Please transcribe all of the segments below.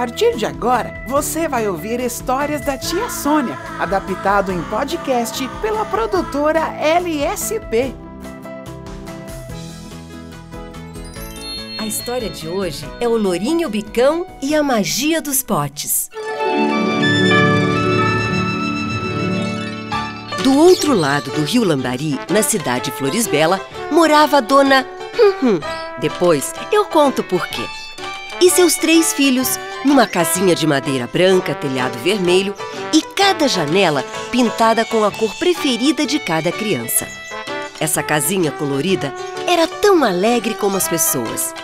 partir de agora, você vai ouvir histórias da tia Sônia, adaptado em podcast pela produtora LSP. A história de hoje é o Lourinho Bicão e a magia dos potes. Do outro lado do rio Lambari, na cidade Floresbela, morava a dona Hum Hum. Depois eu conto por quê. E seus três filhos, numa casinha de madeira branca, telhado vermelho e cada janela pintada com a cor preferida de cada criança. Essa casinha colorida era tão alegre como as pessoas.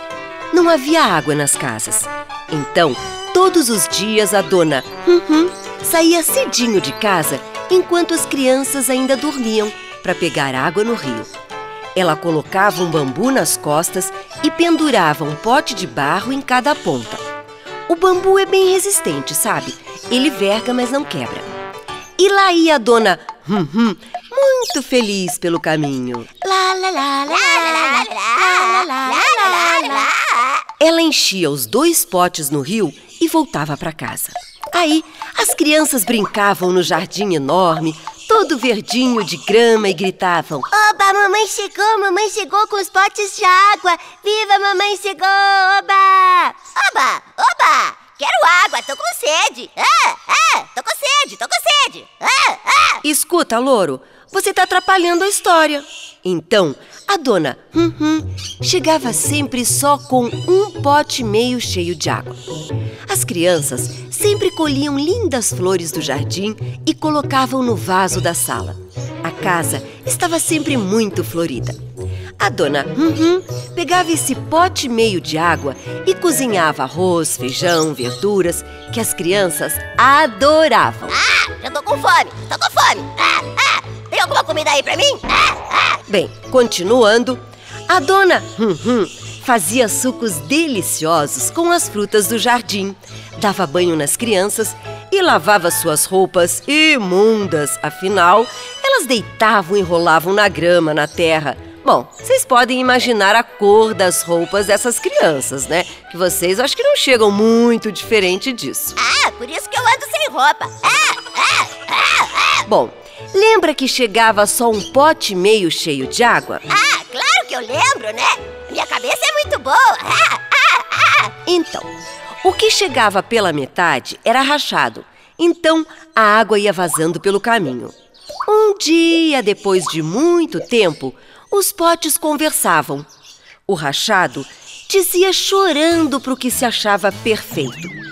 Não havia água nas casas. Então, todos os dias a dona Hum Hum saía cedinho de casa enquanto as crianças ainda dormiam para pegar água no rio. Ela colocava um bambu nas costas e pendurava um pote de barro em cada ponta. O bambu é bem resistente, sabe? Ele verga, mas não quebra. E lá ia a dona Hum Hum, muito feliz pelo caminho. Ela enchia os dois potes no rio e voltava para casa. Aí, as crianças brincavam no jardim enorme, todo verdinho de grama e gritavam: Oba, mamãe chegou, mamãe chegou com os potes de água. Viva, mamãe chegou, oba! Oba, oba! Quero água, tô com sede. Ah, ah, tô com sede, tô com sede. Ah, ah. Escuta, louro, você tá atrapalhando a história. Então, a dona Hum Hum chegava sempre só com um pote meio cheio de água. As crianças sempre colhiam lindas flores do jardim e colocavam no vaso da sala. A casa estava sempre muito florida. A dona Hum Hum pegava esse pote meio de água e cozinhava arroz, feijão, verduras que as crianças adoravam. Ah, já tô com fome, tô com fome. Ah, ah, alguma comida aí pra mim? Ah, ah. Bem, continuando, a dona Hum Hum fazia sucos deliciosos com as frutas do jardim, dava banho nas crianças e lavava suas roupas imundas. Afinal, elas deitavam e rolavam na grama, na terra. Bom, vocês podem imaginar a cor das roupas dessas crianças, né? Que vocês acho que não chegam muito diferente disso. Ah, por isso que eu ando sem roupa. Ah, ah, ah, ah. Bom, lembra que chegava só um pote meio cheio de água? Ah, claro que eu lembro, né? Minha cabeça é muito boa. Ah, ah, ah. Então, o que chegava pela metade era rachado. Então, a água ia vazando pelo caminho. Um dia, depois de muito tempo, os potes conversavam. O rachado dizia chorando para o que se achava perfeito.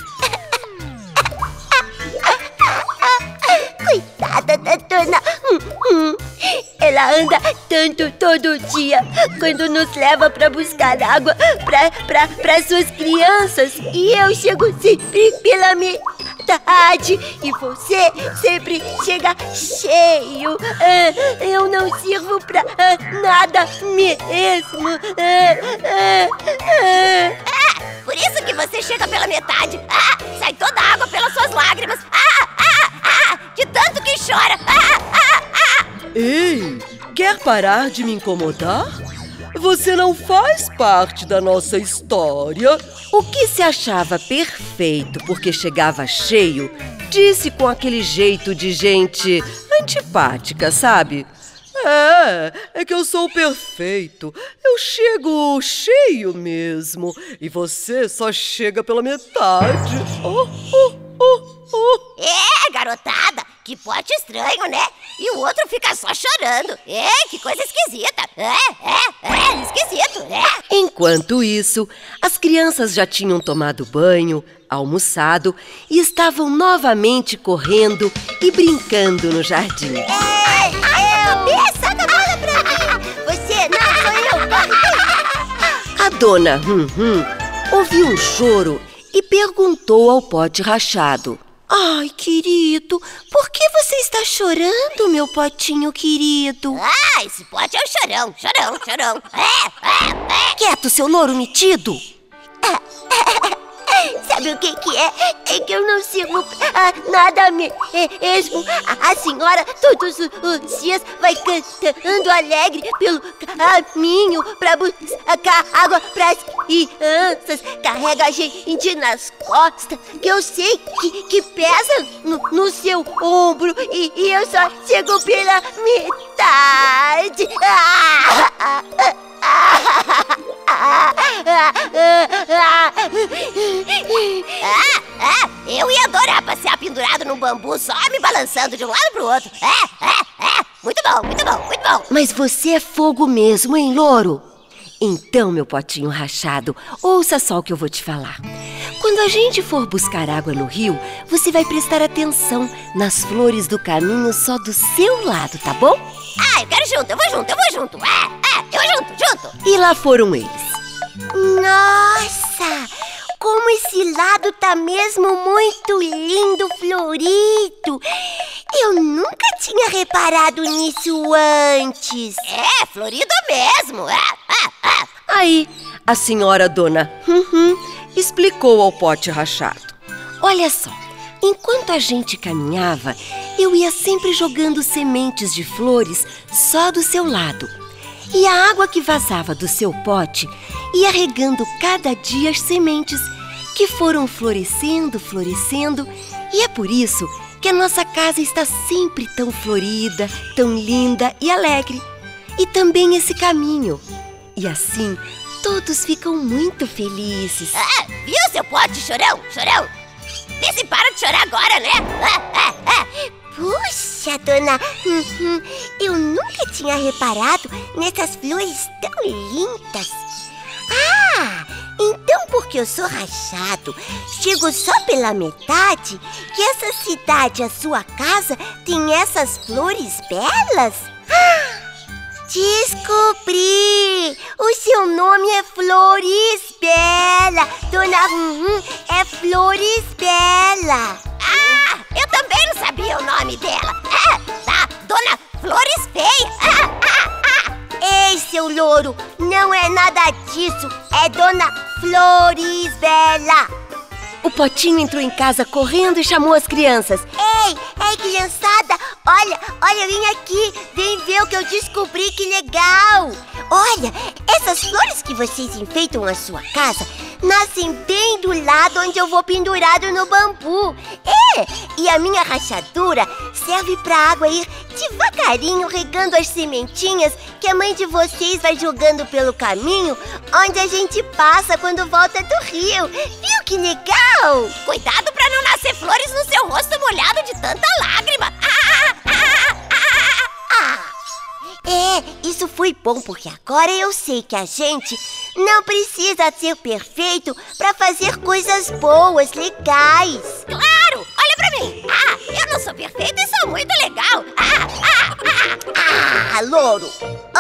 Hum. Ela anda tanto todo dia quando nos leva para buscar água para suas crianças. E eu chego sempre pela metade e você sempre chega cheio. Ah, eu não sirvo para nada mesmo. Ah, ah, ah. Ah, por isso que você chega pela metade. Ah, sai toda a água pelas suas lágrimas. Ah, ah, chora. Ah, ah, ah. Ei, quer parar de me incomodar? Você não faz parte da nossa história. O que se achava perfeito porque chegava cheio, disse com aquele jeito de gente antipática, sabe? É, é que eu sou perfeito. Eu chego cheio mesmo. E você só chega pela metade. Oh, oh, oh, oh. É, garotada, que pote estranho, né? E o outro fica só chorando. É, que coisa esquisita. É, é, é, esquisito, é. Enquanto isso, as crianças já tinham tomado banho, almoçado e estavam novamente correndo e brincando no jardim. Ei, eu! Essa da bola pra mim! Você não, sou eu! A dona Hum Hum ouviu um choro e perguntou ao pote rachado: Ai, querido, por que você está chorando, meu potinho querido? Ah, esse pote é um chorão, chorão, chorão. É, é, é. Quieto, seu louro metido! Sabe o que que é? É que eu não sirvo pra nada me- mesmo. A, senhora todos os, os dias vai cantando alegre pelo caminho pra buscar água pras crianças, carrega a gente nas costas, que eu sei que, que pesa no, no seu ombro e, e eu só chego pela metade. Bambu só me balançando de um lado pro outro. É, é, é. Muito bom, muito bom, muito bom. Mas você é fogo mesmo, hein, louro? Então, meu potinho rachado, ouça só o que eu vou te falar. Quando a gente for buscar água no rio, você vai prestar atenção nas flores do caminho só do seu lado, tá bom? Ah, eu quero junto, eu vou junto, eu vou junto. É, é, eu vou junto, junto. E lá foram eles. Nossa! Como esse lado tá mesmo muito lindo, florido! Eu nunca tinha reparado nisso antes. É, florido mesmo. É, é, é. Aí, a senhora dona hum, hum, explicou ao pote rachado. Olha só, enquanto a gente caminhava, eu ia sempre jogando sementes de flores só do seu lado. E a água que vazava do seu pote ia regando cada dia as sementes que foram florescendo, florescendo, e é por isso que a nossa casa está sempre tão florida, tão linda e alegre. E também esse caminho. E assim, todos ficam muito felizes. Ah, viu seu pote, chorão? Chorão? Vê se para de chorar agora, né? Ah, ah, ah. Puxa, dona, uhum, eu nunca tinha reparado nessas flores tão lindas. Ah, então porque eu sou rachado, chego só pela metade, que essa cidade, a sua casa, tem essas flores belas? Ah, descobri! O seu nome é Flores Bela. Dona é Flores Bela. Ah, eu também não sabia o nome dela. É, tá, Dona Flores Feia. Ah, ah, ah. Ei, seu louro, não é nada disso. É Dona Flores Bela. O Potinho entrou em casa correndo e chamou as crianças. Ei, ei, criançada, olha, olha, vem aqui, vem ver o que eu descobri, que legal. Olha, essas flores que vocês enfeitam a sua casa nascem bem do lado onde eu vou pendurado no bambu. É, e a minha rachadura serve para a água ir devagarinho regando as sementinhas que a mãe de vocês vai jogando pelo caminho onde a gente passa quando volta do rio. Viu que legal? Cuidado para não nascer flores no seu rosto molhado de tanta lágrima. Ah, ah, ah, ah. É, isso foi bom porque agora eu sei que a gente não precisa ser perfeito para fazer coisas boas, legais. Sou perfeito e sou muito legal! Ah, ah, ah! Ah, louro!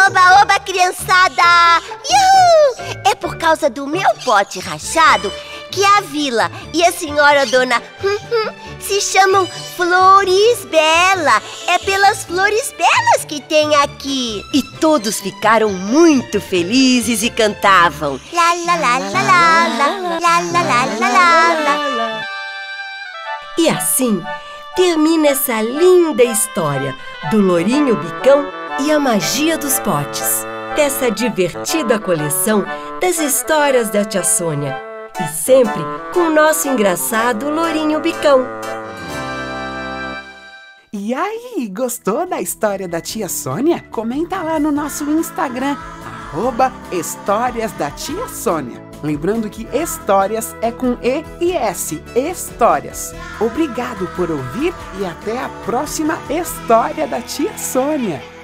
Oba, oba, criançada! Yuhu! É por causa do meu pote rachado que a vila e a senhora dona hum, hum, se chamam Flores Bela. É pelas flores belas que tem aqui. E todos ficaram muito felizes e cantavam. Lá, lá, lá, lá, lá, lá, lá, lá, lá, lá, lá, lá. E assim termina essa linda história do Lourinho Bicão e a magia dos potes. Dessa divertida coleção das histórias da Tia Sônia. E sempre com o nosso engraçado Lourinho Bicão. E aí, gostou da história da tia Sônia? Comenta lá no nosso Instagram, arroba Histórias da Tia Sônia. Lembrando que histórias é com E e S, histórias. Obrigado por ouvir e até a próxima história da tia Sônia.